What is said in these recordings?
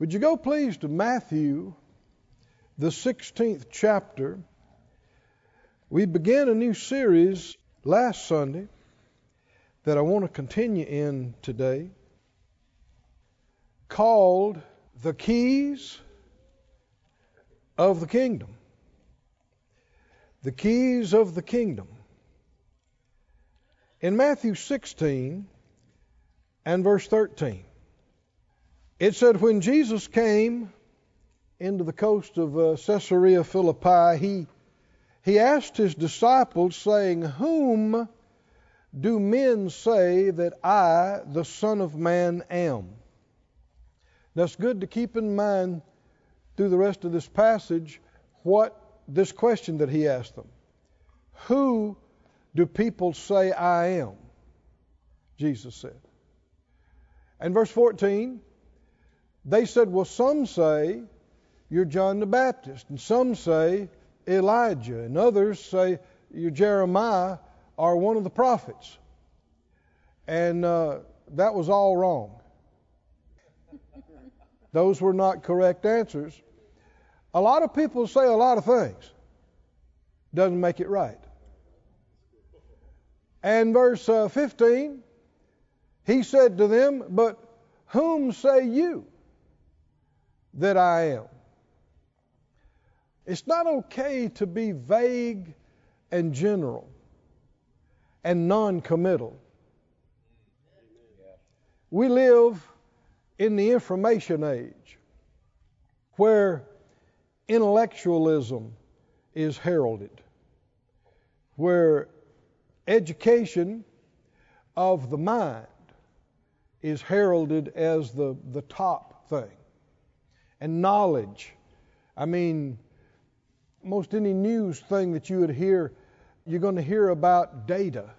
Would you go, please, to Matthew, the 16th chapter? We began a new series last Sunday that I want to continue in today called The Keys of the Kingdom. The Keys of the Kingdom. In Matthew 16 and verse 13, it said, When Jesus came into the coast of uh, Caesarea Philippi, he, he asked his disciples, saying, Whom do men say that I, the Son of Man, am? That's good to keep in mind through the rest of this passage what this question that he asked them. Who do people say I am? Jesus said. And verse 14, they said, Well, some say you're John the Baptist, and some say Elijah, and others say you're Jeremiah or one of the prophets. And uh, that was all wrong. Those were not correct answers. A lot of people say a lot of things, doesn't make it right. And verse uh, 15, he said to them, But whom say you that I am? It's not okay to be vague and general and non committal. We live in the information age where intellectualism is heralded, where education of the mind is heralded as the, the top thing. And knowledge. I mean, most any news thing that you would hear, you're going to hear about data.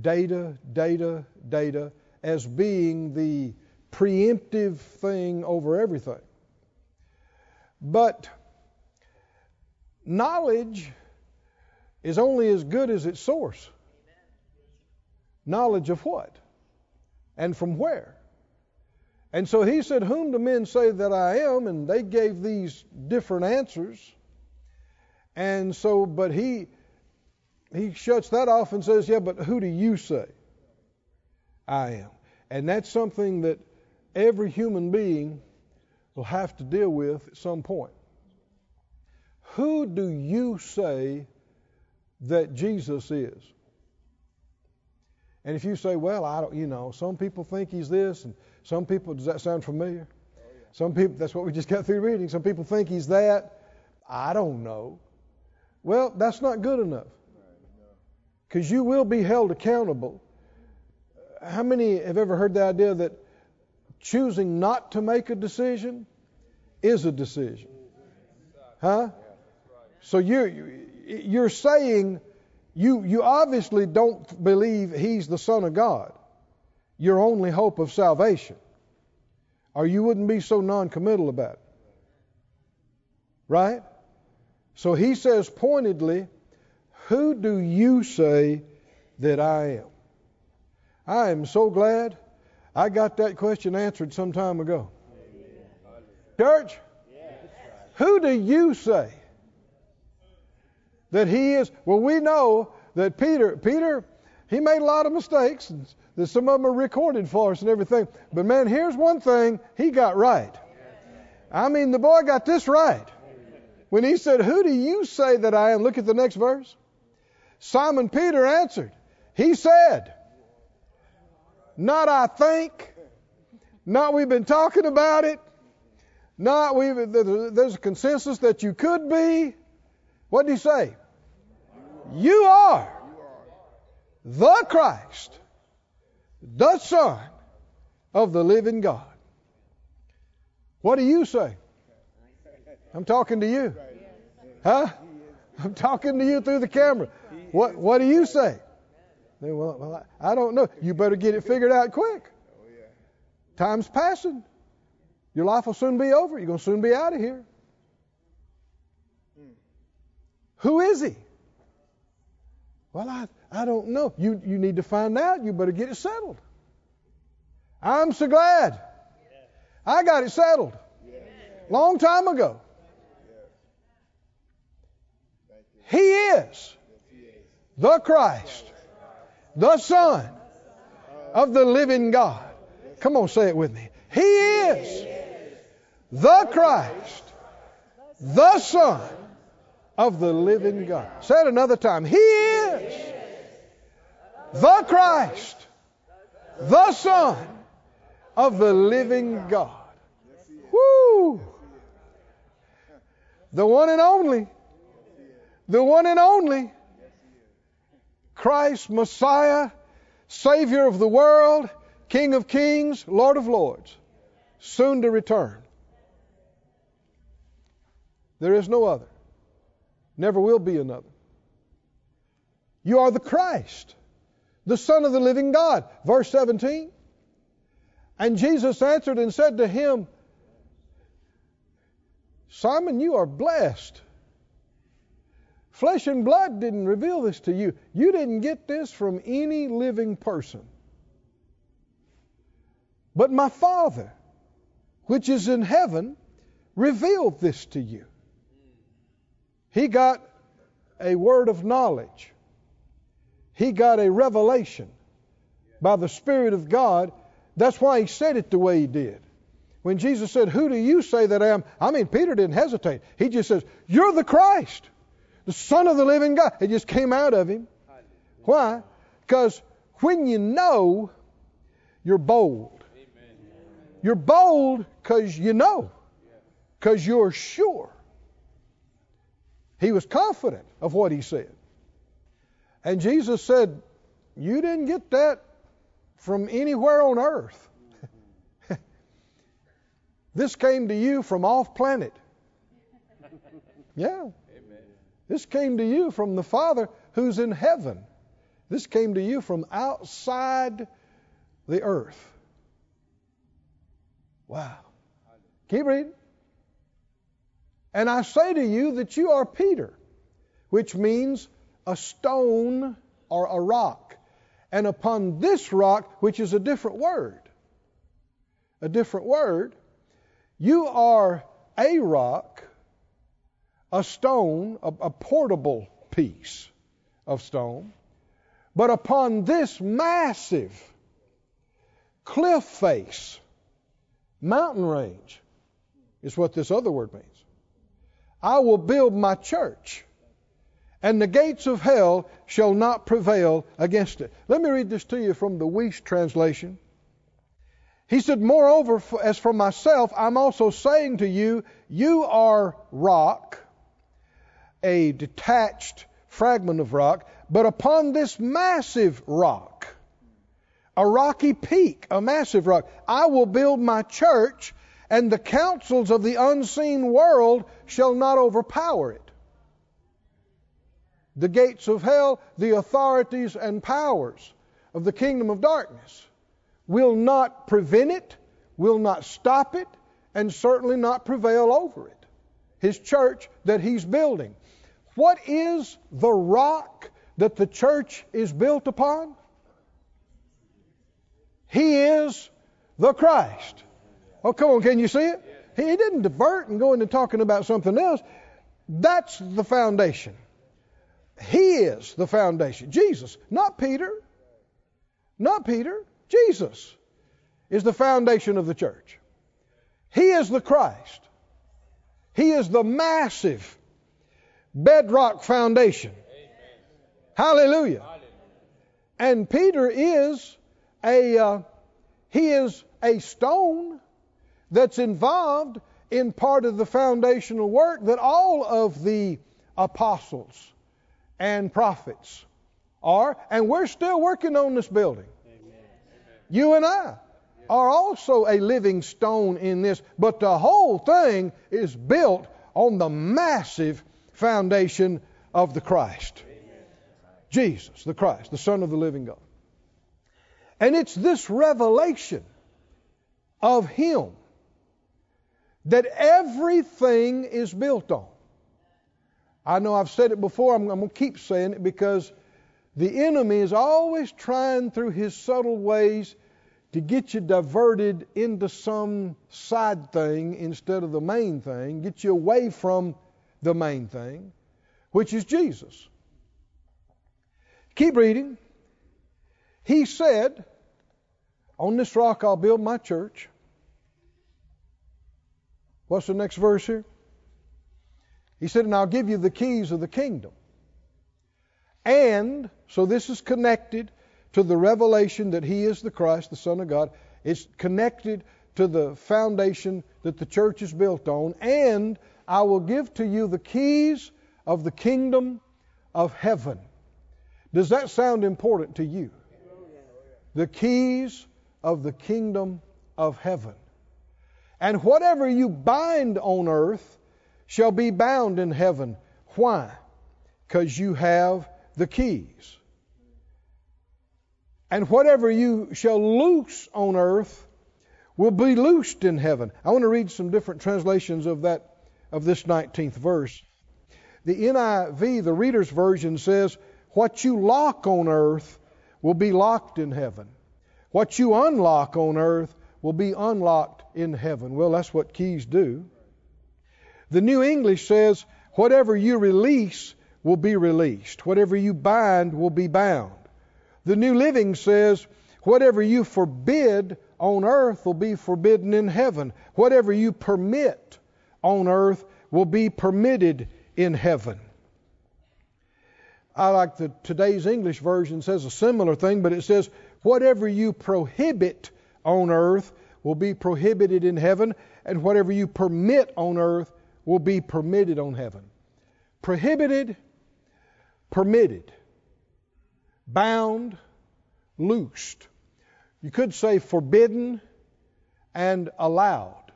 Data, data, data as being the preemptive thing over everything. But knowledge is only as good as its source. Knowledge of what? And from where? And so he said, Whom do men say that I am? And they gave these different answers. And so, but he he shuts that off and says, Yeah, but who do you say I am? And that's something that every human being will have to deal with at some point. Who do you say that Jesus is? And if you say, well, I don't, you know, some people think he's this, and some people, does that sound familiar? Some people, that's what we just got through reading. Some people think he's that. I don't know. Well, that's not good enough. Because you will be held accountable. How many have ever heard the idea that choosing not to make a decision is a decision? Huh? So you're, you're saying you, you obviously don't believe he's the Son of God, your only hope of salvation, or you wouldn't be so non committal about it. Right? So he says pointedly, Who do you say that I am? I am so glad I got that question answered some time ago. Church, who do you say that he is? Well, we know that Peter, Peter, he made a lot of mistakes, that some of them are recorded for us and everything. But man, here's one thing he got right. I mean, the boy got this right. When he said, Who do you say that I am? Look at the next verse. Simon Peter answered, He said, Not I think, not we've been talking about it, not we've, there's a consensus that you could be. What did he say? You are the Christ, the Son of the living God. What do you say? I'm talking to you. Huh? I'm talking to you through the camera. What What do you say? Well, I don't know. You better get it figured out quick. Time's passing. Your life will soon be over. You're going to soon be out of here. Who is he? Well, I, I don't know. You, you need to find out. You better get it settled. I'm so glad I got it settled. Long time ago. He is the Christ, the Son of the living God. Come on, say it with me. He is the Christ, the Son of the living God. Say it another time. He is the Christ, the Son of the living God. Woo! The one and only, the one and only Christ, Messiah, Savior of the world, King of kings, Lord of lords, soon to return. There is no other. Never will be another. You are the Christ, the Son of the living God. Verse 17. And Jesus answered and said to him, Simon, you are blessed. Flesh and blood didn't reveal this to you. You didn't get this from any living person. But my Father, which is in heaven, revealed this to you. He got a word of knowledge. He got a revelation by the Spirit of God. That's why he said it the way he did. When Jesus said, Who do you say that I am? I mean, Peter didn't hesitate. He just says, You're the Christ, the Son of the living God. It just came out of him. Why? Because when you know, you're bold. You're bold because you know, because you're sure. He was confident of what he said. And Jesus said, You didn't get that from anywhere on earth. this came to you from off planet. Yeah. This came to you from the Father who's in heaven. This came to you from outside the earth. Wow. Keep reading. And I say to you that you are Peter, which means a stone or a rock. And upon this rock, which is a different word, a different word, you are a rock, a stone, a, a portable piece of stone. But upon this massive cliff face, mountain range, is what this other word means. I will build my church, and the gates of hell shall not prevail against it. Let me read this to you from the Wuest translation. He said, Moreover, as for myself, I'm also saying to you, you are rock, a detached fragment of rock, but upon this massive rock, a rocky peak, a massive rock, I will build my church, and the counsels of the unseen world shall not overpower it. The gates of hell, the authorities and powers of the kingdom of darkness will not prevent it, will not stop it, and certainly not prevail over it. His church that he's building. What is the rock that the church is built upon? He is the Christ. Oh, come on, can you see it? He didn't divert and go into talking about something else. That's the foundation. He is the foundation. Jesus, not Peter. Not Peter. Jesus is the foundation of the church. He is the Christ. He is the massive bedrock foundation. Hallelujah. And Peter is a uh, he is a stone that's involved in part of the foundational work that all of the apostles and prophets are, and we're still working on this building. Amen. You and I are also a living stone in this, but the whole thing is built on the massive foundation of the Christ. Amen. Jesus, the Christ, the Son of the living God. And it's this revelation of Him that everything is built on. I know I've said it before, I'm, I'm going to keep saying it because the enemy is always trying through his subtle ways to get you diverted into some side thing instead of the main thing, get you away from the main thing, which is Jesus. Keep reading. He said, On this rock I'll build my church. What's the next verse here? He said, And I'll give you the keys of the kingdom. And, so this is connected to the revelation that He is the Christ, the Son of God. It's connected to the foundation that the church is built on. And I will give to you the keys of the kingdom of heaven. Does that sound important to you? The keys of the kingdom of heaven. And whatever you bind on earth shall be bound in heaven. Why? Because you have the keys. And whatever you shall loose on earth will be loosed in heaven. I want to read some different translations of that of this 19th verse. The NIV, the reader's version says, "What you lock on earth will be locked in heaven. What you unlock on earth will be unlocked in heaven." Well, that's what keys do. The New English says, "Whatever you release will be released. Whatever you bind will be bound." The New Living says, whatever you forbid on earth will be forbidden in heaven. Whatever you permit on earth will be permitted in heaven. I like the today's English version says a similar thing, but it says, whatever you prohibit on earth will be prohibited in heaven, and whatever you permit on earth will be permitted on heaven. Prohibited, permitted bound, loosed. You could say forbidden and allowed.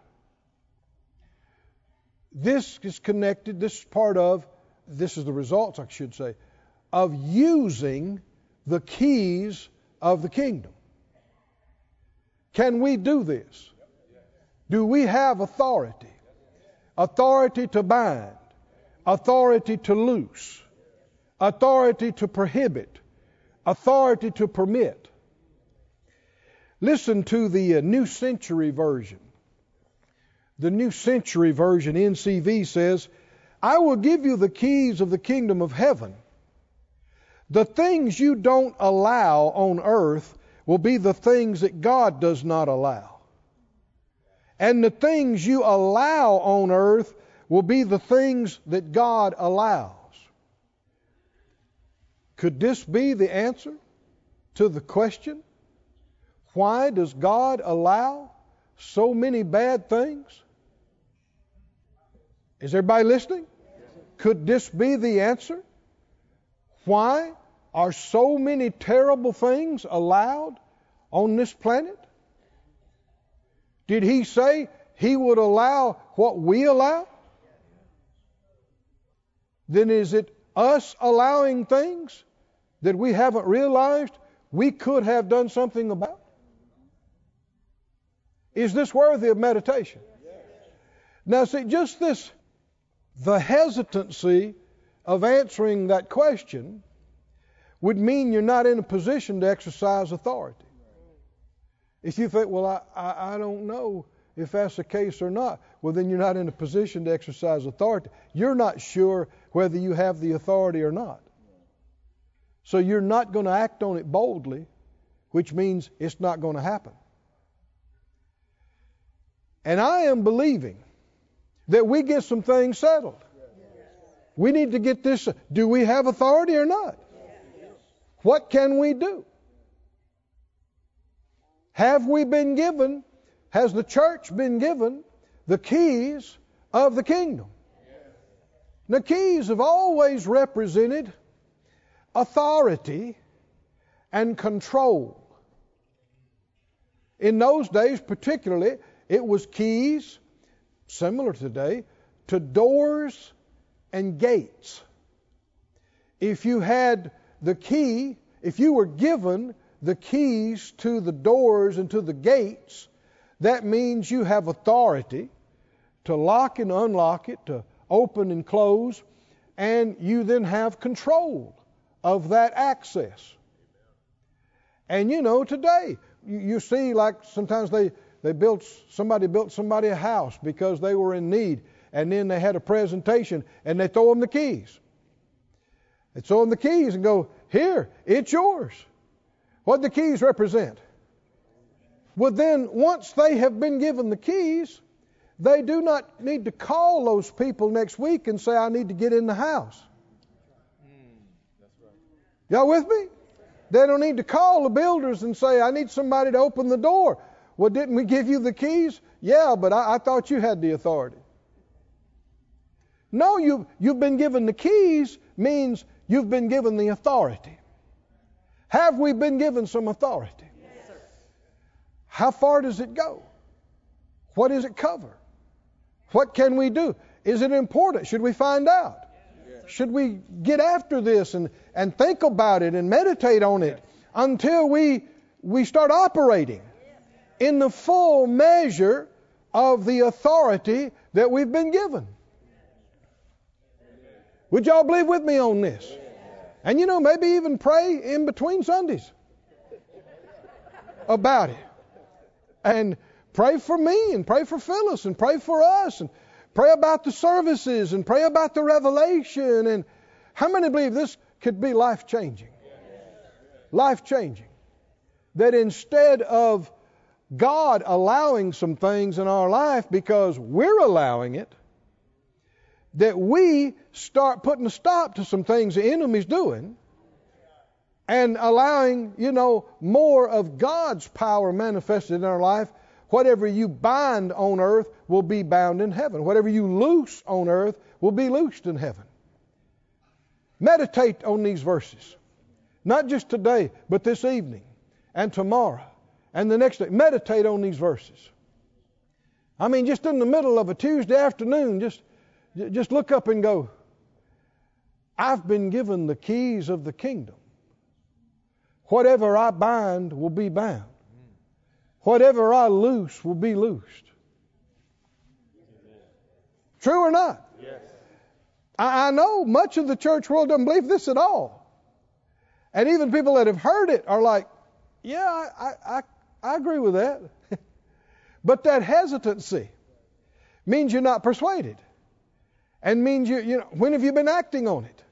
This is connected, this is part of, this is the results, I should say, of using the keys of the kingdom. Can we do this? Do we have authority? Authority to bind, authority to loose, authority to prohibit, authority to permit. Listen to the uh, New Century Version. The New Century Version, NCV, says, I will give you the keys of the kingdom of heaven. The things you don't allow on earth will be the things that God does not allow. And the things you allow on earth will be the things that God allows. Could this be the answer to the question? Why does God allow so many bad things? Is everybody listening? Could this be the answer? Why are so many terrible things allowed on this planet? Did he say he would allow what we allow? Then is it us allowing things that we haven't realized we could have done something about? Is this worthy of meditation? Now, see, just this, the hesitancy of answering that question would mean you're not in a position to exercise authority. If you think, well, I, I, I, don't know if that's the case or not, well, then you're not in a position to exercise authority. You're not sure whether you have the authority or not. So you're not going to act on it boldly, which means it's not going to happen. And I am believing that we get some things settled. We need to get this. Do we have authority or not? What can we do? Have we been given, has the church been given the keys of the kingdom? The keys have always represented authority and control. In those days, particularly, it was keys, similar today, to doors and gates. If you had the key, if you were given the keys to the doors and to the gates, that means you have authority to lock and unlock it, to open and close, and you then have control of that access. And you know, today, you, you see, like sometimes they, they built, somebody built somebody a house because they were in need, and then they had a presentation, and they throw them the keys. They throw them the keys and go, Here, it's yours. What the keys represent? Well, then, once they have been given the keys, they do not need to call those people next week and say, I need to get in the house. Y'all with me? They don't need to call the builders and say, I need somebody to open the door. Well, didn't we give you the keys? Yeah, but I, I thought you had the authority. No, you, you've been given the keys means you've been given the authority. Have we been given some authority? Yes, How far does it go? What does it cover? What can we do? Is it important? Should we find out? Should we get after this and, and think about it and meditate on it until we, we start operating in the full measure of the authority that we've been given? Would y'all believe with me on this? And you know, maybe even pray in between Sundays about it. And pray for me and pray for Phyllis and pray for us and Pray about the services and pray about the revelation. And how many believe this could be life changing? Life changing. That instead of God allowing some things in our life because we're allowing it, that we start putting a stop to some things the enemy's doing and allowing, you know, more of God's power manifested in our life Whatever you bind on earth will be bound in heaven. Whatever you loose on earth will be loosed in heaven. Meditate on these verses. Not just today, but this evening and tomorrow and the next day. Meditate on these verses. I mean, just in the middle of a Tuesday afternoon, just, just look up and go, I've been given the keys of the kingdom. Whatever I bind will be bound. Whatever I loose will be loosed. True or not? Yes. I, I know much of the church world doesn't believe this at all. And even people that have heard it are like, yeah, I, I, I agree with that. but that hesitancy means you're not persuaded. And means you, you know, when have you been acting on it?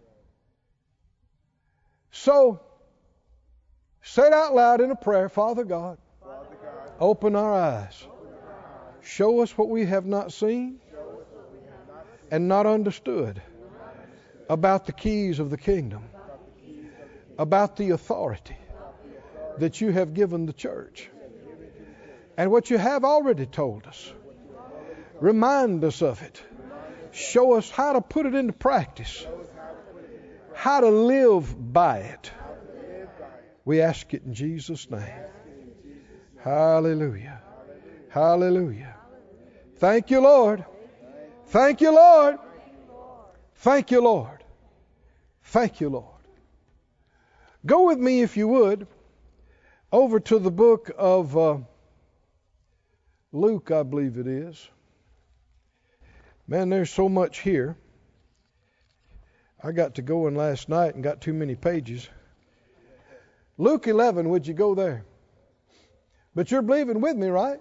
So, say it out loud in a prayer Father God, Open our eyes. Show us what we have not seen and not understood about the keys of the kingdom, about the authority that you have given the church, and what you have already told us. Remind us of it. Show us how to put it into practice, how to live by it. We ask it in Jesus' name. Hallelujah. Hallelujah. Thank you, Lord. Thank you, Lord. Thank you, Lord. Thank you, Lord. Go with me, if you would, over to the book of uh, Luke, I believe it is. Man, there's so much here. I got to going last night and got too many pages. Luke 11, would you go there? But you're believing with me, right?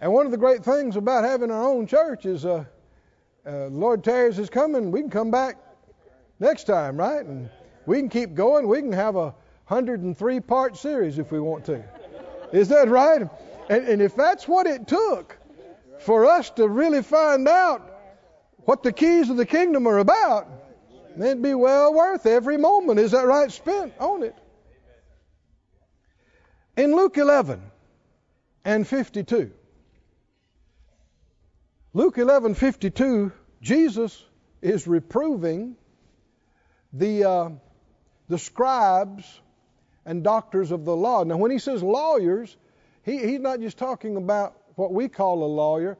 And one of the great things about having our own church is, uh, uh, Lord tarries is coming. We can come back next time, right? And we can keep going. We can have a 103 part series if we want to. Is that right? And, and if that's what it took for us to really find out what the keys of the kingdom are about, it'd be well worth every moment. Is that right? Spent on it. In Luke 11, and 52. Luke 11:52, Jesus is reproving the uh, the scribes and doctors of the law. Now, when he says lawyers, he, he's not just talking about what we call a lawyer,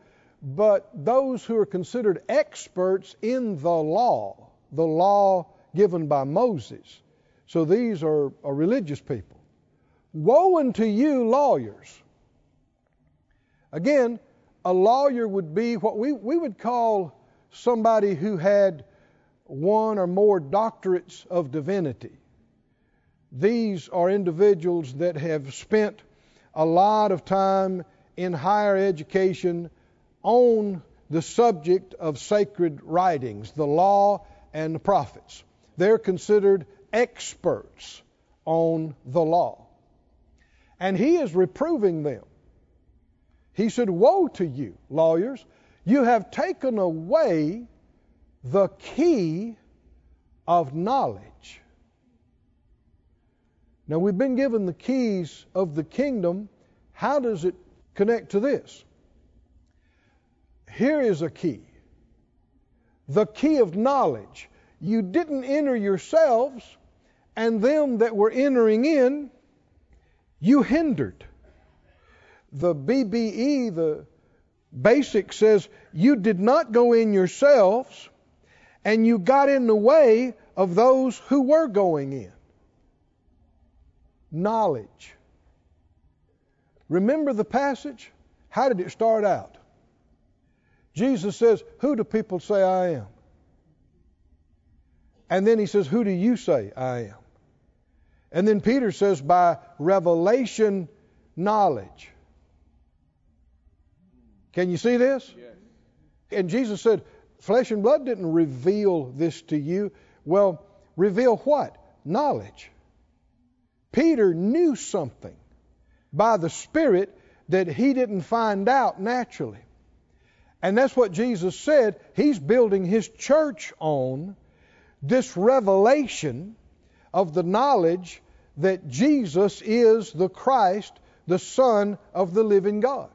but those who are considered experts in the law, the law given by Moses. So these are, are religious people. Woe unto you, lawyers! Again, a lawyer would be what we, we would call somebody who had one or more doctorates of divinity. These are individuals that have spent a lot of time in higher education on the subject of sacred writings, the law and the prophets. They're considered experts on the law. And he is reproving them. He said, Woe to you, lawyers! You have taken away the key of knowledge. Now, we've been given the keys of the kingdom. How does it connect to this? Here is a key the key of knowledge. You didn't enter yourselves, and them that were entering in, you hindered. The BBE, the basic, says you did not go in yourselves, and you got in the way of those who were going in. Knowledge. Remember the passage? How did it start out? Jesus says, Who do people say I am? And then he says, Who do you say I am? And then Peter says, By revelation knowledge. Can you see this? Yes. And Jesus said, Flesh and blood didn't reveal this to you. Well, reveal what? Knowledge. Peter knew something by the Spirit that he didn't find out naturally. And that's what Jesus said. He's building his church on this revelation of the knowledge that Jesus is the Christ, the Son of the living God.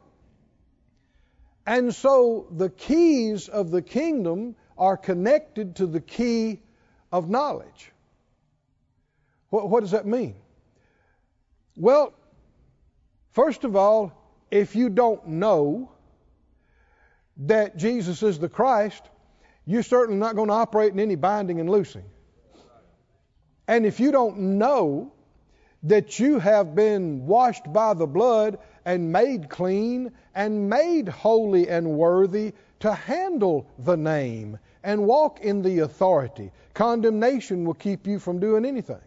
And so the keys of the kingdom are connected to the key of knowledge. What, what does that mean? Well, first of all, if you don't know that Jesus is the Christ, you're certainly not going to operate in any binding and loosing. And if you don't know that you have been washed by the blood and made clean and made holy and worthy to handle the name and walk in the authority, condemnation will keep you from doing anything.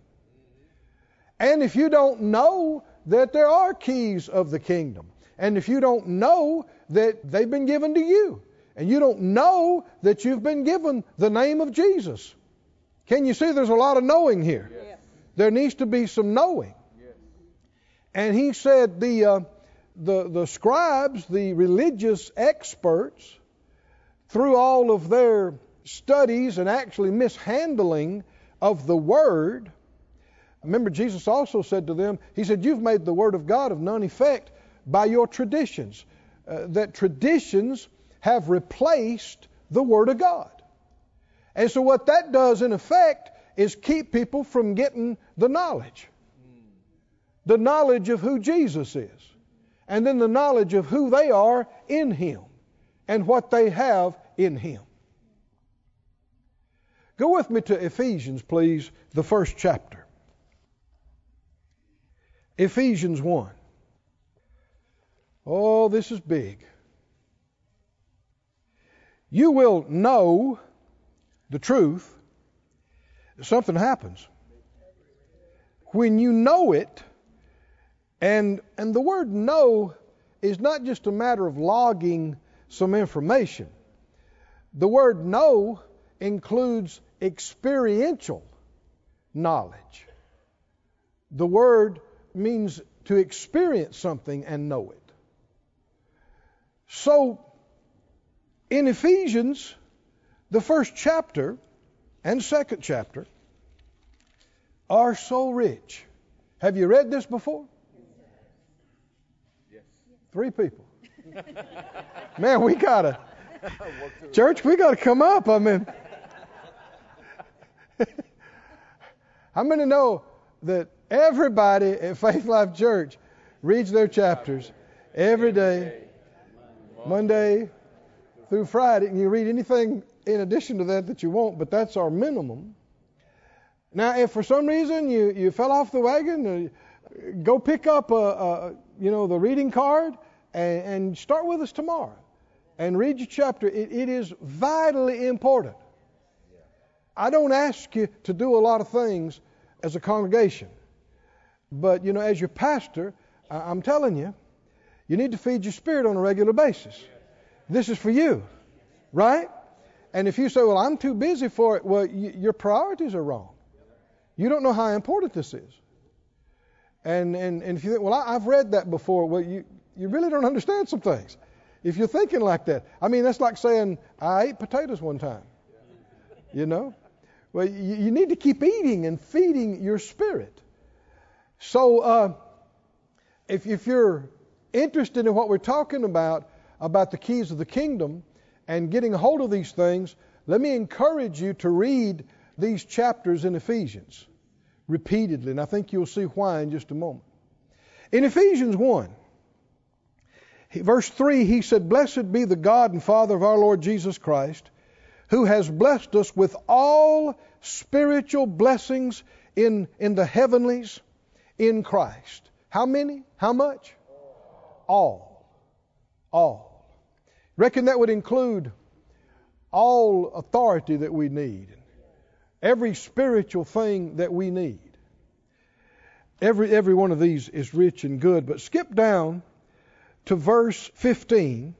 And if you don't know that there are keys of the kingdom, and if you don't know that they've been given to you, and you don't know that you've been given the name of Jesus. Can you see there's a lot of knowing here? Yes. There needs to be some knowing. Yes. And he said the, uh, the, the scribes, the religious experts, through all of their studies and actually mishandling of the word, remember Jesus also said to them, He said, You've made the word of God of none effect by your traditions. Uh, that traditions have replaced the Word of God. And so, what that does in effect is keep people from getting the knowledge the knowledge of who Jesus is, and then the knowledge of who they are in Him and what they have in Him. Go with me to Ephesians, please, the first chapter. Ephesians 1. Oh, this is big you will know the truth, something happens. When you know it, and, and the word know is not just a matter of logging some information. The word know includes experiential knowledge. The word means to experience something and know it. So, in Ephesians, the first chapter and second chapter are so rich. Have you read this before? Yes. Three people. Man, we gotta. Church, we gotta come up. I mean, I'm going to know that everybody at Faith Life Church reads their chapters every day, Monday, through Friday, and you read anything in addition to that that you want, but that's our minimum. Now, if for some reason you, you fell off the wagon, uh, go pick up a, a, you know the reading card and, and, start with us tomorrow and read your chapter. It, it is vitally important. I don't ask you to do a lot of things as a congregation, but you know, as your pastor, I'm telling you, you need to feed your spirit on a regular basis. This is for you, right? And if you say, well, I'm too busy for it, well, y- your priorities are wrong. You don't know how important this is. And, and, and if you think, well, I, I've read that before, well, you, you really don't understand some things. If you're thinking like that, I mean, that's like saying, I ate potatoes one time. You know? Well, you, you need to keep eating and feeding your spirit. So, uh, if, if you're interested in what we're talking about, about the keys of the kingdom and getting a hold of these things, let me encourage you to read these chapters in Ephesians repeatedly. And I think you'll see why in just a moment. In Ephesians 1, verse 3, he said, Blessed be the God and Father of our Lord Jesus Christ, who has blessed us with all spiritual blessings in, in the heavenlies in Christ. How many? How much? All. All. Reckon that would include all authority that we need, every spiritual thing that we need. Every, every one of these is rich and good. But skip down to verse 15.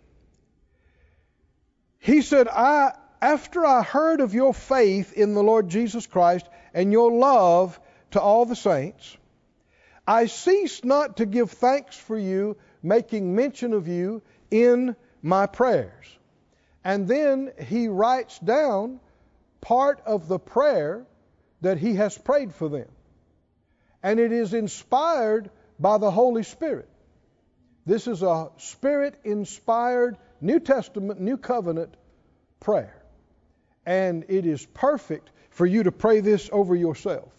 He said, I, after I heard of your faith in the Lord Jesus Christ and your love to all the saints, I ceased not to give thanks for you, making mention of you in my prayers. And then he writes down part of the prayer that he has prayed for them. And it is inspired by the Holy Spirit. This is a spirit inspired New Testament, New Covenant prayer. And it is perfect for you to pray this over yourself.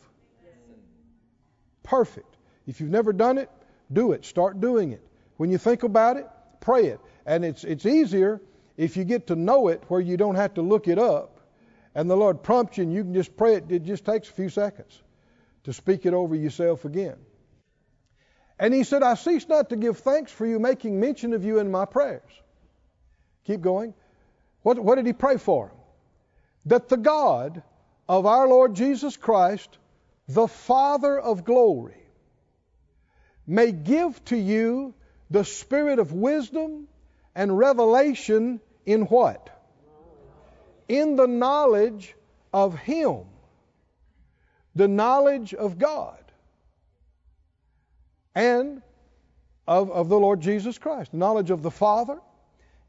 Perfect. If you've never done it, do it. Start doing it. When you think about it, pray it. And it's, it's easier if you get to know it where you don't have to look it up and the Lord prompts you and you can just pray it. It just takes a few seconds to speak it over yourself again. And he said, I cease not to give thanks for you, making mention of you in my prayers. Keep going. What, what did he pray for? That the God of our Lord Jesus Christ, the Father of glory, may give to you the spirit of wisdom and revelation in what? In the knowledge of Him, the knowledge of God, and of, of the Lord Jesus Christ, knowledge of the Father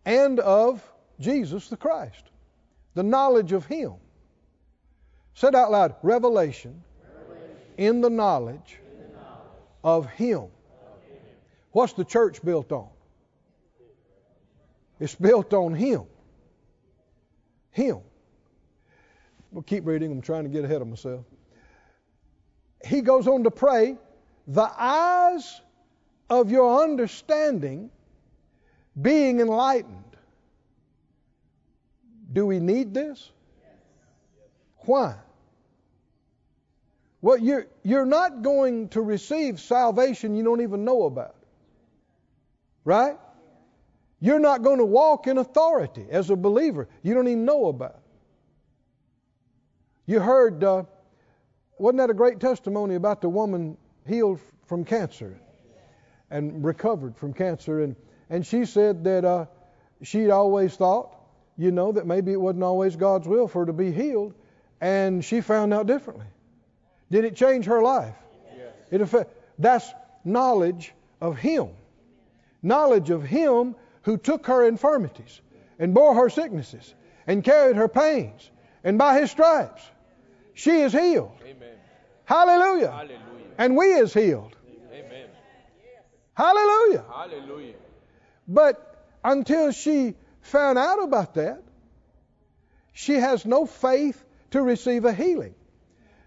and of Jesus the Christ, the knowledge of Him. Said out loud, revelation, revelation. in the in the knowledge. Of, him. What's the church built on? It's built on Him. Him. We'll keep reading. I'm trying to get ahead of myself. He goes on to pray, the eyes of your understanding being enlightened. Do we need this? Why? Well, you're, you're not going to receive salvation you don't even know about. Right? You're not going to walk in authority as a believer you don't even know about. You heard, uh, wasn't that a great testimony about the woman healed from cancer and recovered from cancer? And, and she said that uh, she'd always thought, you know, that maybe it wasn't always God's will for her to be healed, and she found out differently. Did it change her life? Yes. It affect, that's knowledge of Him. Knowledge of Him who took her infirmities and bore her sicknesses and carried her pains, and by His stripes she is healed. Amen. Hallelujah. Hallelujah. And we is healed. Amen. Hallelujah. Hallelujah. But until she found out about that, she has no faith to receive a healing.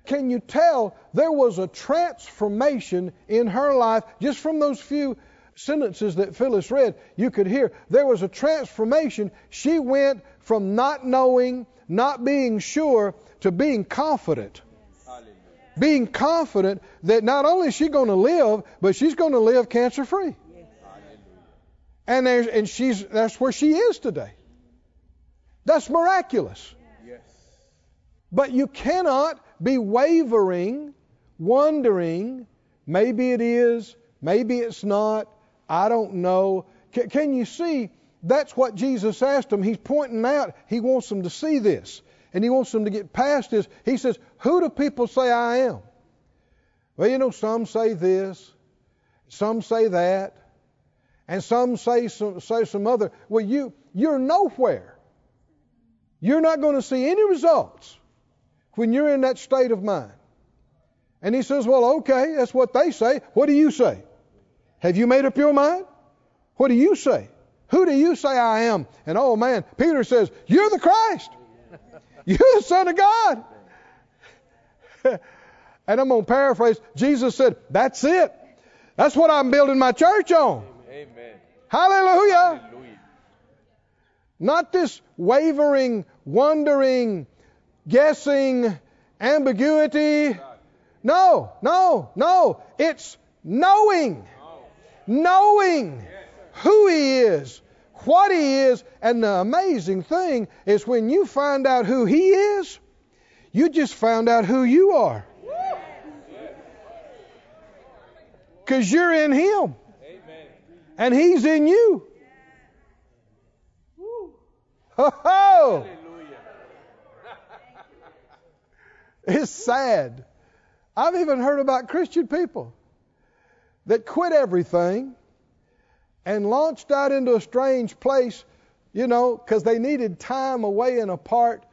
Can you tell there was a transformation in her life just from those few sentences that Phyllis read? You could hear there was a transformation. She went from not knowing, not being sure, to being confident. Being confident that not only is she going to live, but she's going to live cancer free. And, there's, and she's, that's where she is today. That's miraculous. Yes. But you cannot be wavering, wondering, maybe it is, Maybe it's not. I don't know. C- can you see? That's what Jesus asked them. He's pointing out, he wants them to see this. And he wants them to get past this. He says, Who do people say I am? Well, you know, some say this, some say that, and some say some, say some other. Well, you, you're nowhere. You're not going to see any results when you're in that state of mind. And he says, Well, okay, that's what they say. What do you say? Have you made up your mind? What do you say? Who do you say I am? And oh man, Peter says, You're the Christ. You're the Son of God. and I'm going to paraphrase. Jesus said, That's it. That's what I'm building my church on. Amen. Hallelujah. Hallelujah. Not this wavering, wondering, guessing, ambiguity. No, no, no. It's knowing. Knowing who He is, what He is, and the amazing thing is when you find out who He is, you just found out who you are. Because you're in Him. And He's in you. Oh! It's sad. I've even heard about Christian people that quit everything and launched out into a strange place, you know, because they needed time away and apart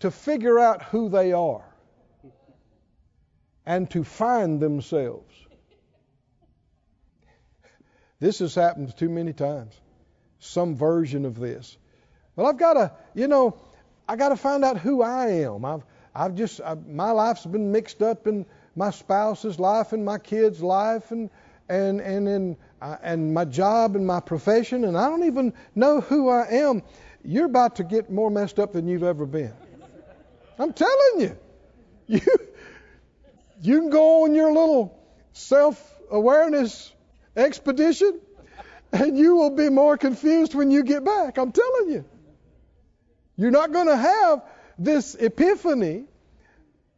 to figure out who they are and to find themselves. This has happened too many times. Some version of this. Well, I've got to, you know, I got to find out who I am. I've, I've just, I, my life's been mixed up in my spouse's life and my kids' life and and and in uh, and my job and my profession, and I don't even know who I am. You're about to get more messed up than you've ever been. I'm telling you. You you can go on your little self-awareness expedition, and you will be more confused when you get back. I'm telling you. You're not going to have this epiphany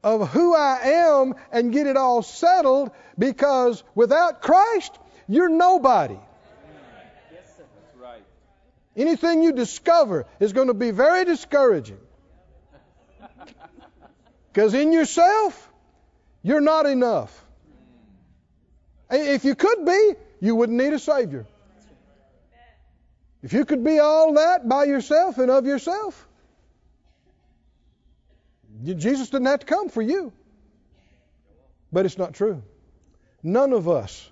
of who I am and get it all settled because without Christ, you're nobody. Anything you discover is going to be very discouraging. Because in yourself, you're not enough. If you could be, you wouldn't need a Savior. If you could be all that by yourself and of yourself, Jesus didn't have to come for you. But it's not true. None of us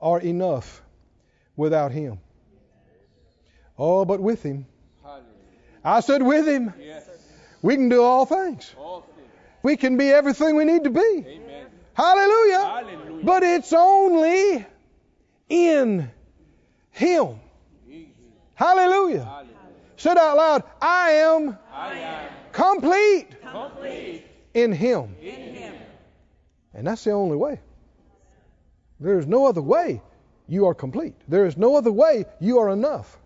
are enough without Him. Oh, but with Him. I said, with Him. We can do all things. We can be everything we need to be. Hallelujah. Hallelujah. But it's only in Him. Hallelujah. Hallelujah. Said out loud, I am, I am complete, complete in, him. in Him. And that's the only way. There is no other way you are complete. There is no other way you are enough.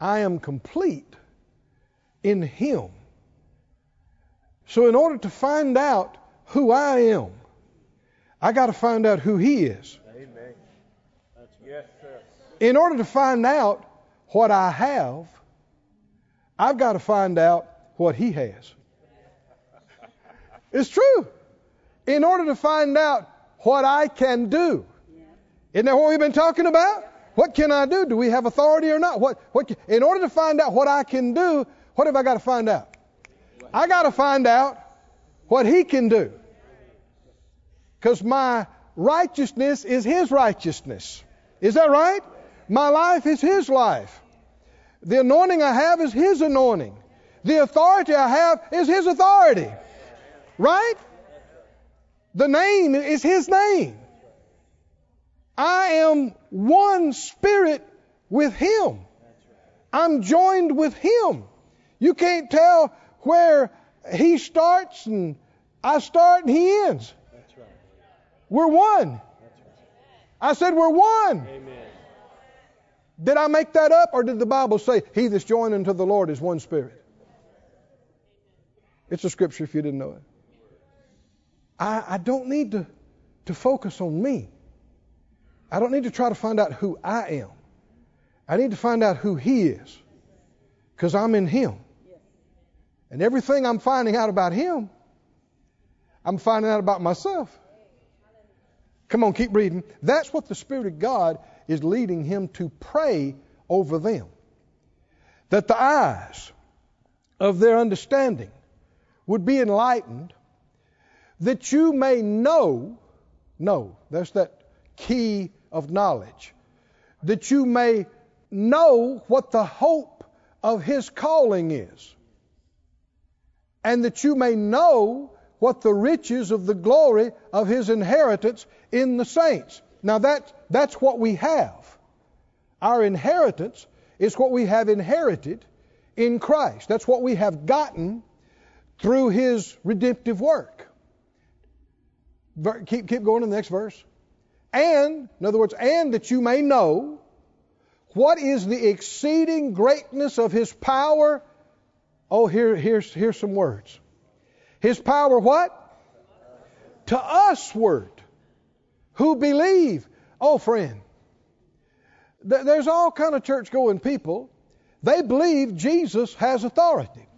I am complete in Him. So, in order to find out who I am, I got to find out who He is. Amen. Yes, sir. In order to find out what I have, I've got to find out what he has. It's true. In order to find out what I can do. Isn't that what we've been talking about? What can I do? Do we have authority or not? What, what, in order to find out what I can do, what have I got to find out? I got to find out what he can do. Because my righteousness is his righteousness. Is that right? My life is his life. The anointing I have is His anointing. The authority I have is His authority. Right? The name is His name. I am one spirit with Him. I'm joined with Him. You can't tell where He starts and I start and He ends. We're one. I said we're one. Amen. Did I make that up, or did the Bible say, He that's joined unto the Lord is one spirit? It's a scripture if you didn't know it. I, I don't need to, to focus on me. I don't need to try to find out who I am. I need to find out who He is. Because I'm in Him. And everything I'm finding out about Him, I'm finding out about myself. Come on, keep reading. That's what the Spirit of God is leading him to pray over them. That the eyes of their understanding would be enlightened, that you may know, know, that's that key of knowledge, that you may know what the hope of his calling is, and that you may know what the riches of the glory of his inheritance in the saints. Now that, that's what we have. Our inheritance is what we have inherited in Christ. That's what we have gotten through his redemptive work. Keep, keep going to the next verse. And, in other words, and that you may know what is the exceeding greatness of his power. Oh, here, here's, here's some words. His power what? To usward who believe. Oh, friend, there's all kind of church going people. They believe Jesus has authority.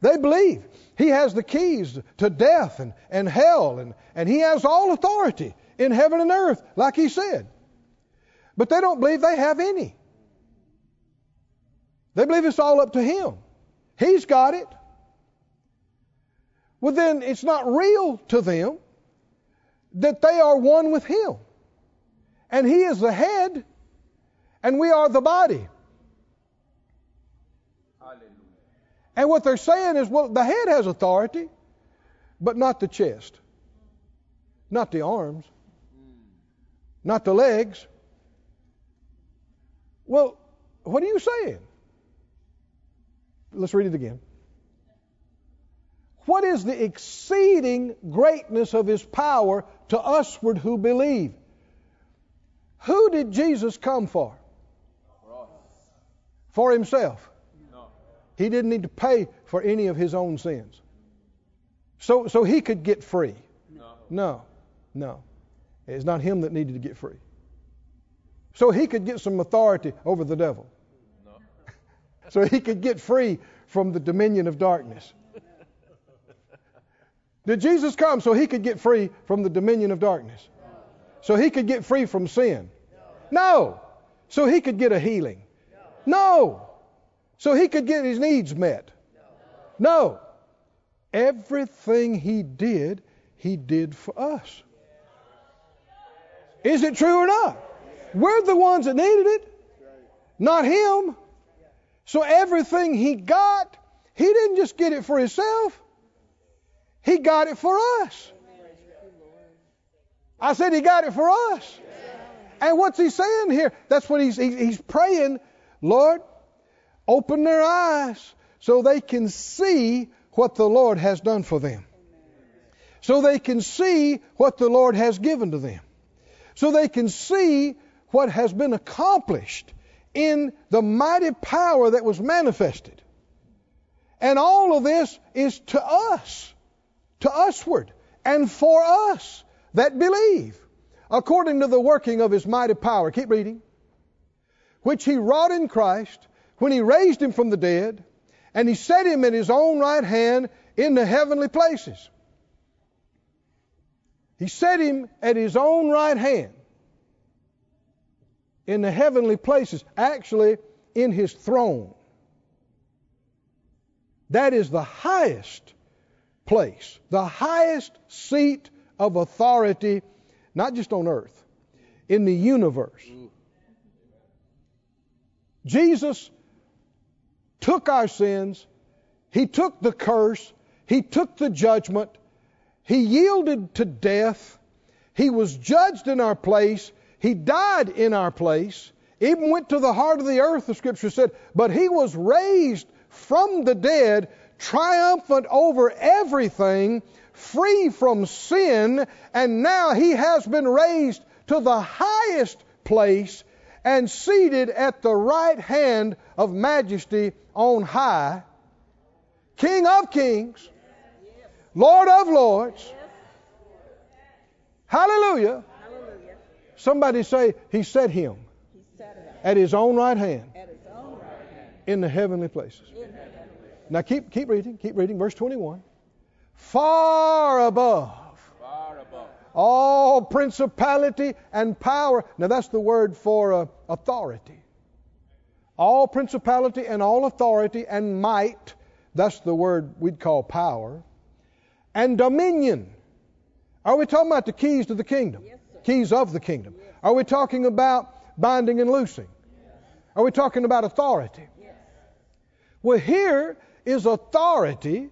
They believe he has the keys to death and, and hell, and, and he has all authority in heaven and earth, like he said. But they don't believe they have any. They believe it's all up to him. He's got it well, then it's not real to them that they are one with Him. And He is the head, and we are the body. Hallelujah. And what they're saying is, well, the head has authority, but not the chest, not the arms, hmm. not the legs. Well, what are you saying? Let's read it again. What is the exceeding greatness of his power to usward who believe? Who did Jesus come for? For himself. He didn't need to pay for any of his own sins. So, so he could get free. No, no. It's not him that needed to get free. So he could get some authority over the devil. No. So he could get free from the dominion of darkness. Did Jesus come so he could get free from the dominion of darkness? So he could get free from sin? No. So he could get a healing? No. So he could get his needs met? No. Everything he did, he did for us. Is it true or not? We're the ones that needed it, not him. So everything he got, he didn't just get it for himself. He got it for us. I said he got it for us. And what's he saying here? That's what he's he's praying, Lord, open their eyes so they can see what the Lord has done for them. So they can see what the Lord has given to them. So they can see what has been accomplished in the mighty power that was manifested. And all of this is to us to usward and for us that believe, according to the working of his mighty power. Keep reading. Which he wrought in Christ when he raised him from the dead, and he set him at his own right hand in the heavenly places. He set him at his own right hand in the heavenly places, actually in his throne. That is the highest place, the highest seat of authority, not just on earth, in the universe. Jesus took our sins, He took the curse, He took the judgment, He yielded to death, He was judged in our place, He died in our place, even went to the heart of the earth, the scripture said, but He was raised from the dead triumphant over everything, free from sin, and now he has been raised to the highest place and seated at the right hand of majesty on high, King of kings, Lord of lords. Hallelujah. Somebody say, He set him at His own right hand in the heavenly places. Now keep, keep reading, keep reading. Verse 21. Far above all principality and power. Now that's the word for uh, authority. All principality and all authority and might. That's the word we'd call power. And dominion. Are we talking about the keys to the kingdom? Yes, keys of the kingdom. Are we talking about binding and loosing? Are we talking about authority? Well, here is authority.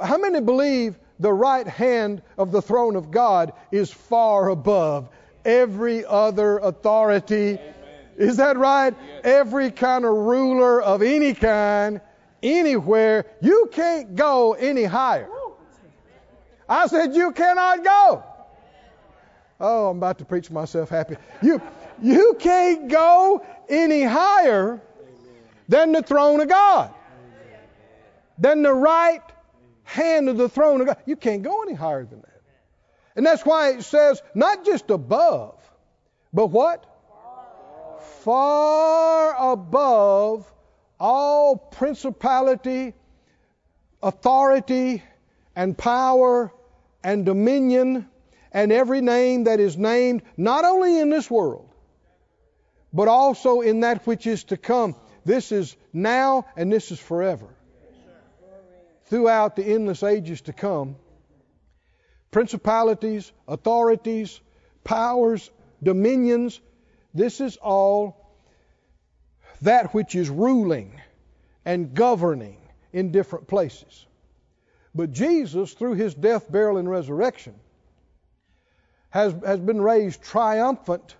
How many believe the right hand of the throne of God is far above every other authority? Is that right? Every kind of ruler of any kind, anywhere, you can't go any higher. I said, You cannot go. Oh, I'm about to preach myself happy. You, you can't go any higher than the throne of God, than the right hand of the throne of God. You can't go any higher than that. And that's why it says not just above, but what? Far above all principality, authority, and power, and dominion, and every name that is named, not only in this world, but also in that which is to come. This is now and this is forever. Throughout the endless ages to come, principalities, authorities, powers, dominions, this is all that which is ruling and governing in different places. But Jesus, through his death, burial, and resurrection, has, has been raised triumphant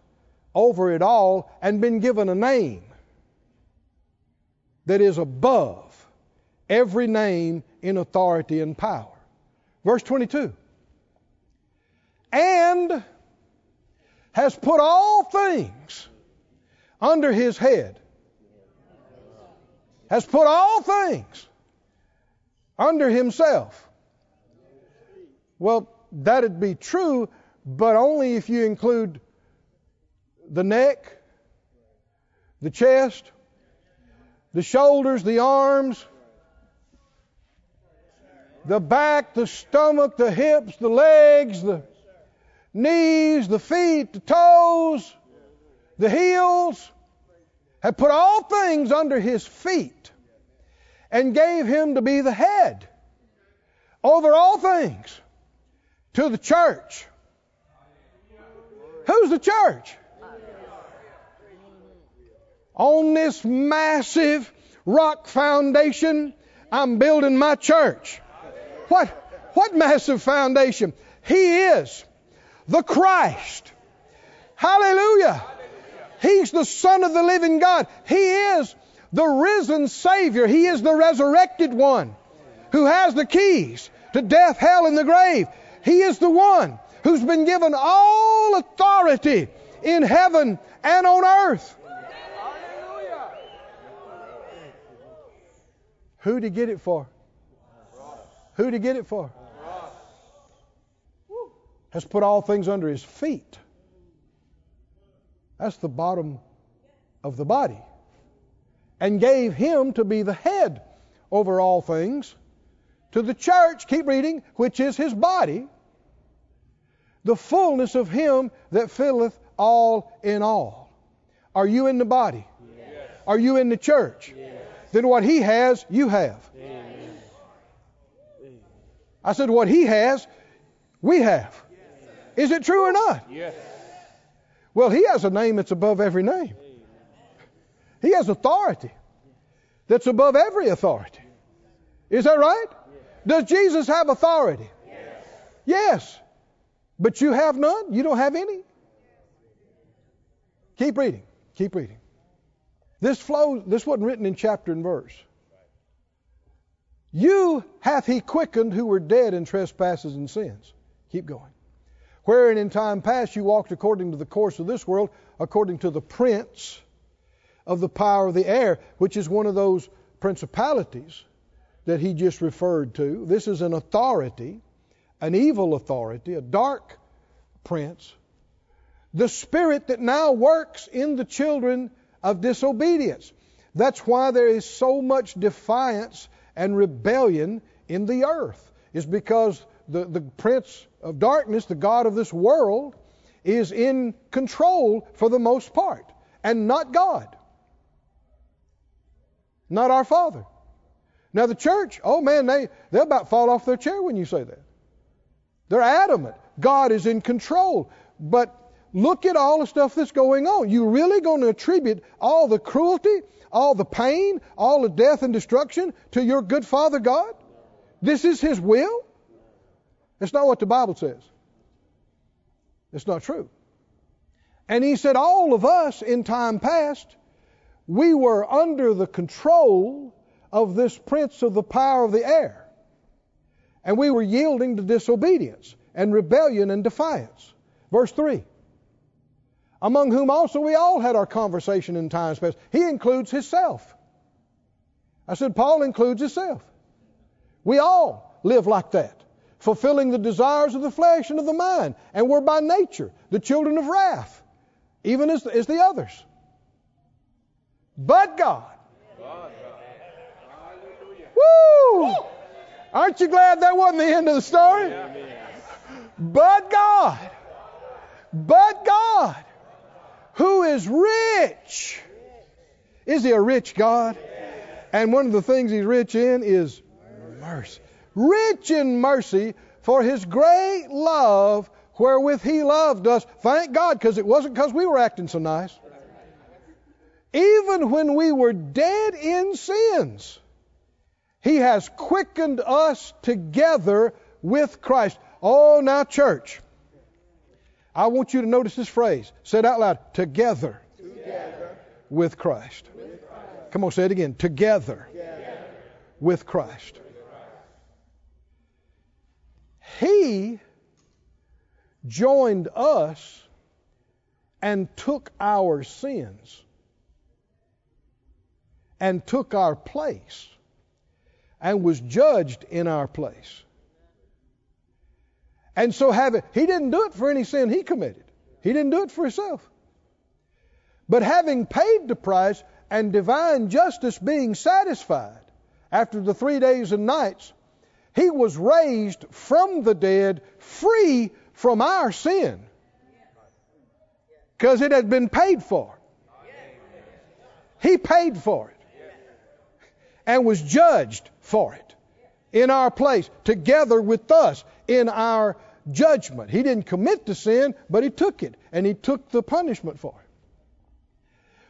over it all and been given a name that is above every name in authority and power. Verse 22 And has put all things under his head. Has put all things under himself. Well, that'd be true, but only if you include the neck, the chest, the shoulders, the arms, the back, the stomach, the hips, the legs, the knees, the feet, the toes, the heels, had put all things under his feet and gave him to be the head over all things to the church. Who's the church? On this massive rock foundation, I'm building my church. What, what massive foundation? He is the Christ. Hallelujah. He's the Son of the living God. He is the risen Savior. He is the resurrected one who has the keys to death, hell, and the grave. He is the one who's been given all authority in heaven and on earth. Who did he get it for? Who did he get it for? Has put all things under his feet. That's the bottom of the body. And gave him to be the head over all things to the church, keep reading, which is his body, the fullness of him that filleth all in all. Are you in the body? Yes. Are you in the church? Yes. Then what he has, you have. Amen. I said, what he has, we have. Is it true or not? Yes. Well, he has a name that's above every name. He has authority that's above every authority. Is that right? Does Jesus have authority? Yes. Yes. But you have none? You don't have any? Keep reading. Keep reading. This flows, this wasn't written in chapter and verse. You hath he quickened who were dead in trespasses and sins. Keep going. Wherein in time past you walked according to the course of this world, according to the prince of the power of the air, which is one of those principalities that he just referred to. This is an authority, an evil authority, a dark prince the spirit that now works in the children of disobedience. That's why there is so much defiance and rebellion in the earth, is because the, the prince of darkness, the God of this world, is in control for the most part, and not God. Not our Father. Now, the church, oh man, they, they'll about fall off their chair when you say that. They're adamant. God is in control. But look at all the stuff that's going on. You really going to attribute all the cruelty, all the pain, all the death and destruction to your good Father God? This is His will? It's not what the Bible says. It's not true. And He said, all of us in time past, we were under the control of this prince of the power of the air. And we were yielding to disobedience and rebellion and defiance. Verse 3 Among whom also we all had our conversation in times past. He includes himself. I said, Paul includes himself. We all live like that, fulfilling the desires of the flesh and of the mind. And we're by nature the children of wrath, even as, as the others. But God. Woo! Aren't you glad that wasn't the end of the story? But God. But God. Who is rich. Is he a rich God? And one of the things he's rich in is mercy. Rich in mercy for his great love wherewith he loved us. Thank God, because it wasn't because we were acting so nice even when we were dead in sins, He has quickened us together with Christ. Oh, now, church, I want you to notice this phrase. Say it out loud. Together, together. With, Christ. with Christ. Come on, say it again. Together, together. With, Christ. with Christ. He joined us and took our sins and took our place and was judged in our place. And so having he didn't do it for any sin he committed. He didn't do it for himself. But having paid the price and divine justice being satisfied after the 3 days and nights, he was raised from the dead free from our sin. Because it had been paid for. He paid for it and was judged for it in our place, together with us in our judgment. He didn't commit the sin, but he took it, and he took the punishment for it.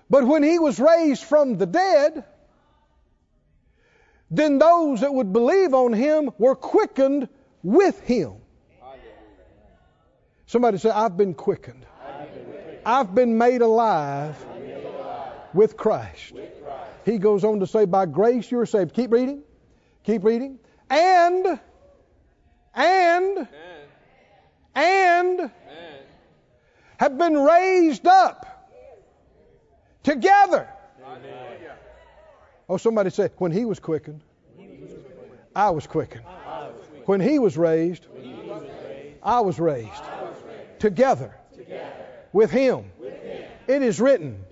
But when he was raised from the dead, then those that would believe on him were quickened with him. Somebody say, I've been quickened. I've been made alive with Christ. He goes on to say, By grace you are saved. Keep reading. Keep reading. And, and, and, have been raised up together. Oh, somebody said, when he was quickened, I was quickened. When he was raised, I was raised. Together with him. It is written.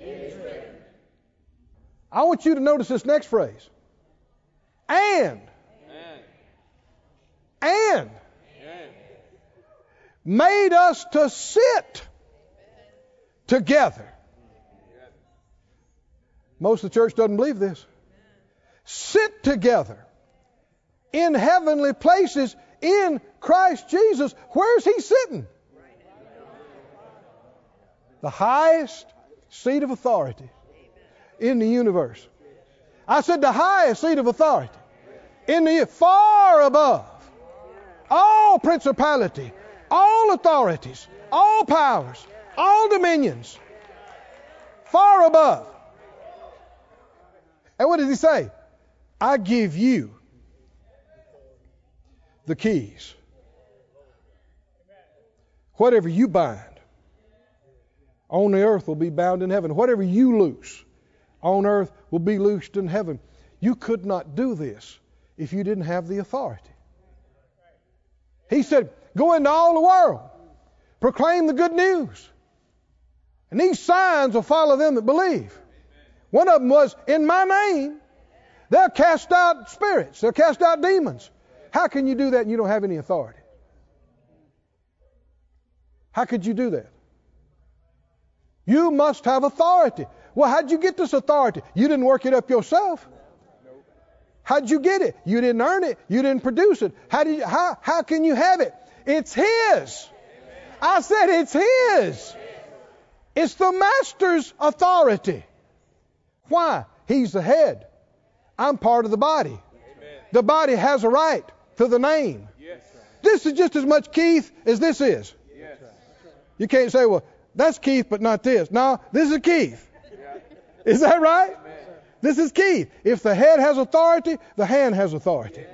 I want you to notice this next phrase. And. And. Made us to sit together. Most of the church doesn't believe this. Sit together in heavenly places in Christ Jesus. Where's he sitting? The highest seat of authority in the universe. I said the highest seat of authority in the far above all principality, all authorities, all powers, all dominions, far above. And what does he say? I give you the keys. Whatever you bind on the earth will be bound in heaven. Whatever you loose on earth will be loosed in heaven. You could not do this if you didn't have the authority. He said, Go into all the world, proclaim the good news. And these signs will follow them that believe. One of them was, In my name, they'll cast out spirits, they'll cast out demons. How can you do that and you don't have any authority? How could you do that? You must have authority. Well, how'd you get this authority? You didn't work it up yourself. How'd you get it? You didn't earn it. You didn't produce it. How did you, how, how can you have it? It's His. I said it's His. It's the Master's authority. Why? He's the head. I'm part of the body. The body has a right to the name. This is just as much Keith as this is. You can't say, well, that's Keith, but not this. No, this is Keith. Is that right? This is Keith. If the head has authority, the hand has authority.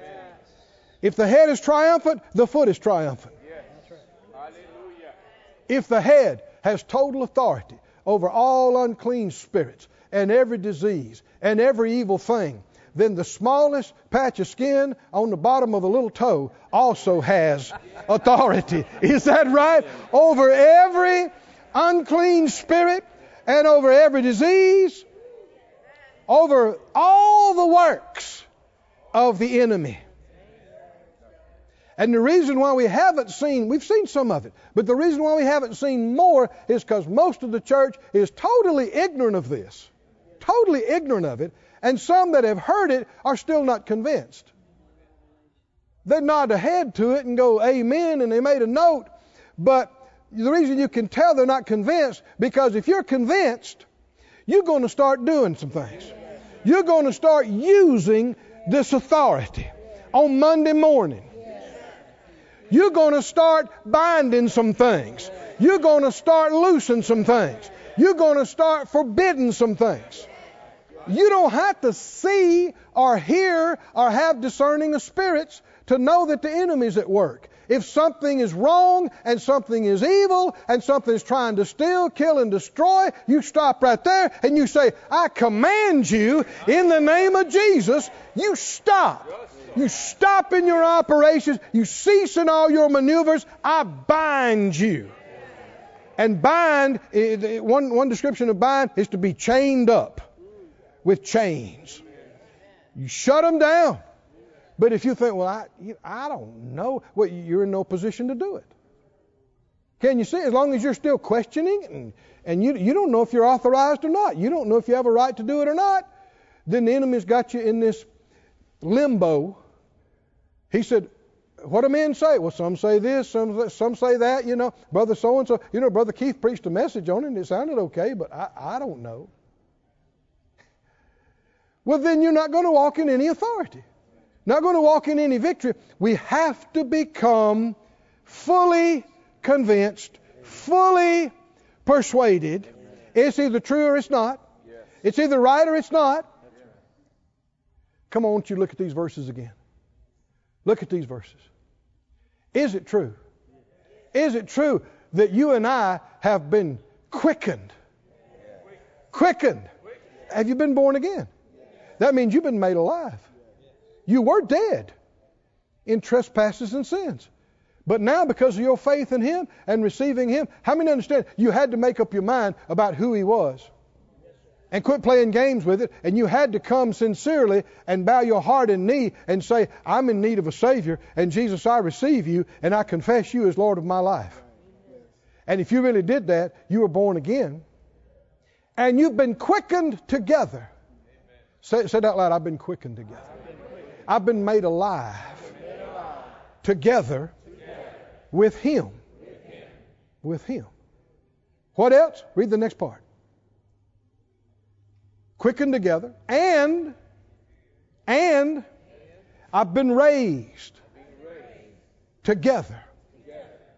If the head is triumphant, the foot is triumphant. If the head has total authority over all unclean spirits and every disease and every evil thing, then the smallest patch of skin on the bottom of a little toe also has authority. Is that right? Over every unclean spirit and over every disease, over all the works of the enemy. And the reason why we haven't seen, we've seen some of it, but the reason why we haven't seen more is because most of the church is totally ignorant of this. Totally ignorant of it. And some that have heard it are still not convinced. They nod their head to it and go, Amen, and they made a note. But the reason you can tell they're not convinced, because if you're convinced, you're going to start doing some things. You're going to start using this authority on Monday morning. You're going to start binding some things. You're going to start loosing some things. You're going to start forbidding some things. You don't have to see or hear or have discerning of spirits to know that the enemy's at work. If something is wrong and something is evil and something is trying to steal, kill, and destroy, you stop right there and you say, I command you in the name of Jesus, you stop. You stop in your operations. You cease in all your maneuvers. I bind you. And bind, one, one description of bind is to be chained up with chains. You shut them down. But if you think, well, I, I don't know, well, you're in no position to do it. Can you see? As long as you're still questioning and, and you, you don't know if you're authorized or not, you don't know if you have a right to do it or not, then the enemy's got you in this limbo. He said, what do men say? Well, some say this, some, some say that, you know. Brother so and so, you know, Brother Keith preached a message on it and it sounded okay, but I, I don't know. Well, then you're not going to walk in any authority not going to walk in any victory. We have to become fully convinced, fully persuaded. It's either true or it's not. It's either right or it's not. Come on, you look at these verses again? Look at these verses. Is it true? Is it true that you and I have been quickened? Quickened. Have you been born again? That means you've been made alive. You were dead in trespasses and sins. But now, because of your faith in Him and receiving Him, how many understand you had to make up your mind about who He was? And quit playing games with it. And you had to come sincerely and bow your heart and knee and say, I'm in need of a Savior. And Jesus, I receive you and I confess you as Lord of my life. And if you really did that, you were born again. And you've been quickened together. Say, say that loud I've been quickened together. I've been made alive, Together, with him. With him. What else? Read the next part. Quickened together and and I've been raised together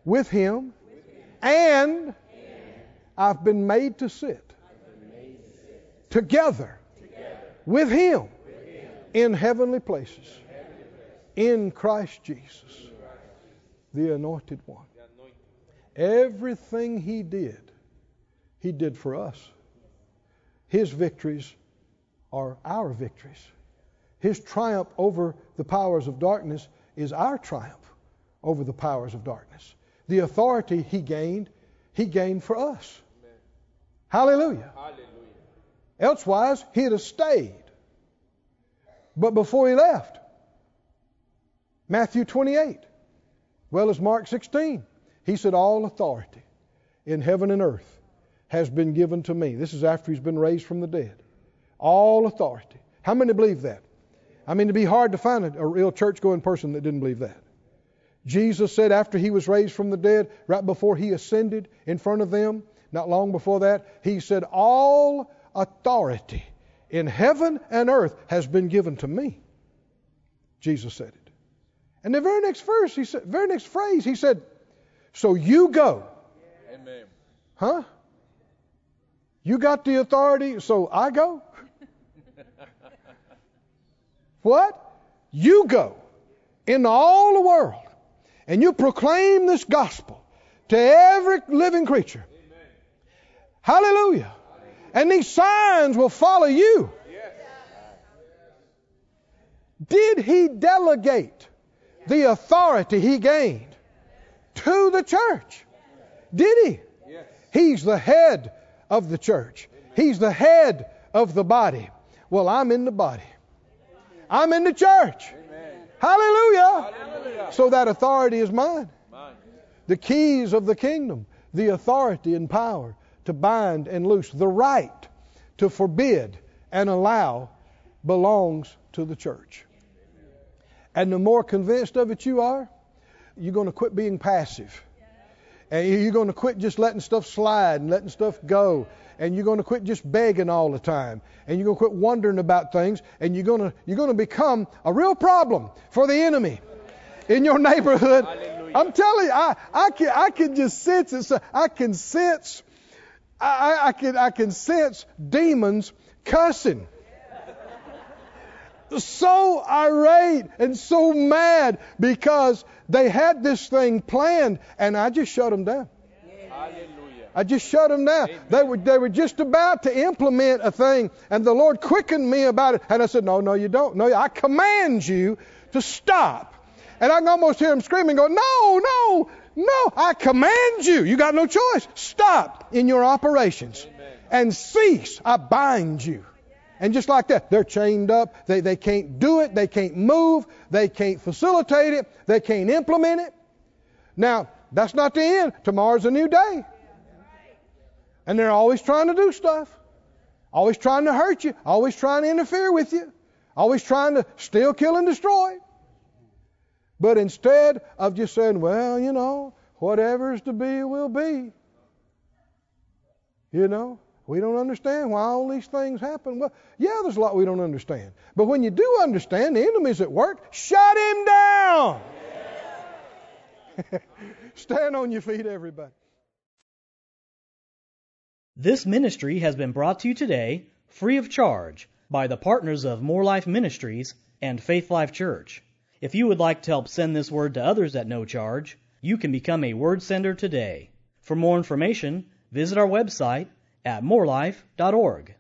with him and I've been made to sit together with him in heavenly places in Christ Jesus, the anointed one. Everything he did, he did for us. His victories are our victories. His triumph over the powers of darkness is our triumph over the powers of darkness. The authority he gained, he gained for us. Hallelujah. Hallelujah. Elsewise, he'd have stayed. But before he left, Matthew 28, well as Mark 16, he said, All authority in heaven and earth has been given to me. This is after he's been raised from the dead. All authority. How many believe that? I mean, it'd be hard to find a, a real church going person that didn't believe that. Jesus said after he was raised from the dead, right before he ascended in front of them, not long before that, he said, All authority in heaven and earth has been given to me. Jesus said it. And the very next verse, he said, very next phrase, he said, So you go. Amen. Huh? You got the authority, so I go? what? You go into all the world and you proclaim this gospel to every living creature. Hallelujah. And these signs will follow you. Did he delegate the authority he gained to the church? Did he? Yes. He's the head of the church. He's the head of the body. Well, I'm in the body. I'm in the church. Hallelujah. Hallelujah. So that authority is mine. Mine. The keys of the kingdom, the authority and power to bind and loose, the right to forbid and allow belongs to the church. And the more convinced of it you are, you're going to quit being passive. And you're going to quit just letting stuff slide and letting stuff go. And you're going to quit just begging all the time. And you're going to quit wondering about things. And you're going to, you're going to become a real problem for the enemy in your neighborhood. Hallelujah. I'm telling you, I, I, can, I can just sense it. I can sense, I, I- I can, I can sense demons cussing so irate and so mad because they had this thing planned and I just shut them down. I just shut them down. They were, they were just about to implement a thing and the Lord quickened me about it. And I said, no, no, you don't. No, I command you to stop. And I can almost hear them screaming, go, no, no, no, I command you. You got no choice. Stop in your operations and cease. I bind you. And just like that, they're chained up. They, they can't do it. They can't move. They can't facilitate it. They can't implement it. Now, that's not the end. Tomorrow's a new day. And they're always trying to do stuff. Always trying to hurt you. Always trying to interfere with you. Always trying to steal, kill, and destroy. But instead of just saying, well, you know, whatever's to be will be. You know, we don't understand why all these things happen. Well, yeah, there's a lot we don't understand. But when you do understand, the enemy's at work, shut him down. Stand on your feet, everybody. This ministry has been brought to you today free of charge by the partners of Moore Life Ministries and Faith Life Church. If you would like to help send this word to others at no charge, you can become a word sender today. For more information, visit our website at moorelife.org.